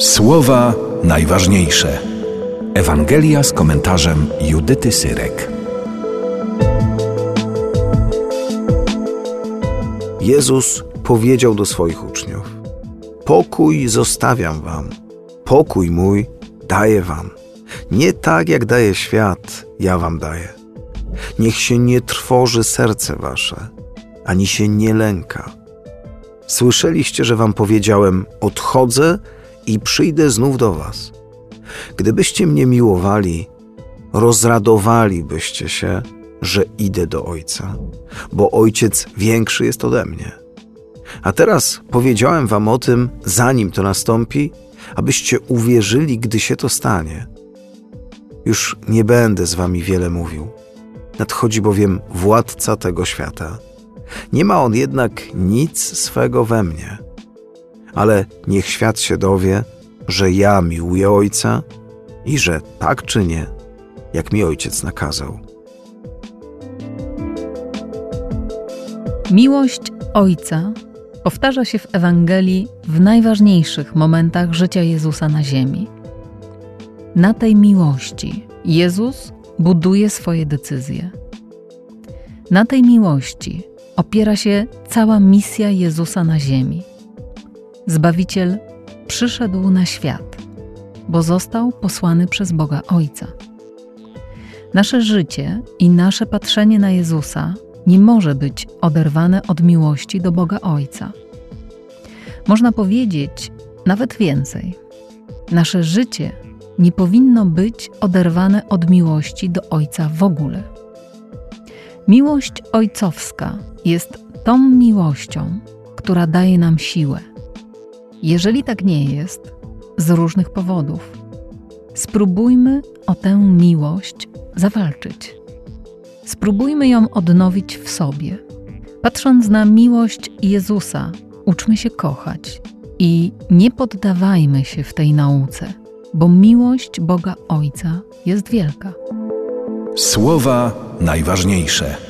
Słowa najważniejsze. Ewangelia z komentarzem Judyty Syrek. Jezus powiedział do swoich uczniów: Pokój zostawiam wam, pokój mój daję wam. Nie tak jak daje świat, ja wam daję. Niech się nie trwoży serce wasze, ani się nie lęka. Słyszeliście, że wam powiedziałem: Odchodzę i przyjdę znów do was. Gdybyście mnie miłowali, rozradowalibyście się, że idę do Ojca, bo Ojciec większy jest ode mnie. A teraz powiedziałem wam o tym, zanim to nastąpi, abyście uwierzyli, gdy się to stanie. Już nie będę z wami wiele mówił. Nadchodzi bowiem władca tego świata. Nie ma on jednak nic swego we mnie – ale niech świat się dowie, że ja miłuję Ojca i że tak czynię, jak mi Ojciec nakazał. Miłość Ojca powtarza się w Ewangelii w najważniejszych momentach życia Jezusa na ziemi. Na tej miłości Jezus buduje swoje decyzje. Na tej miłości opiera się cała misja Jezusa na ziemi. Zbawiciel przyszedł na świat, bo został posłany przez Boga Ojca. Nasze życie i nasze patrzenie na Jezusa nie może być oderwane od miłości do Boga Ojca. Można powiedzieć nawet więcej. Nasze życie nie powinno być oderwane od miłości do Ojca w ogóle. Miłość ojcowska jest tą miłością, która daje nam siłę, jeżeli tak nie jest, z różnych powodów, spróbujmy o tę miłość zawalczyć. Spróbujmy ją odnowić w sobie. Patrząc na miłość Jezusa, uczmy się kochać i nie poddawajmy się w tej nauce, bo miłość Boga Ojca jest wielka. Słowa najważniejsze.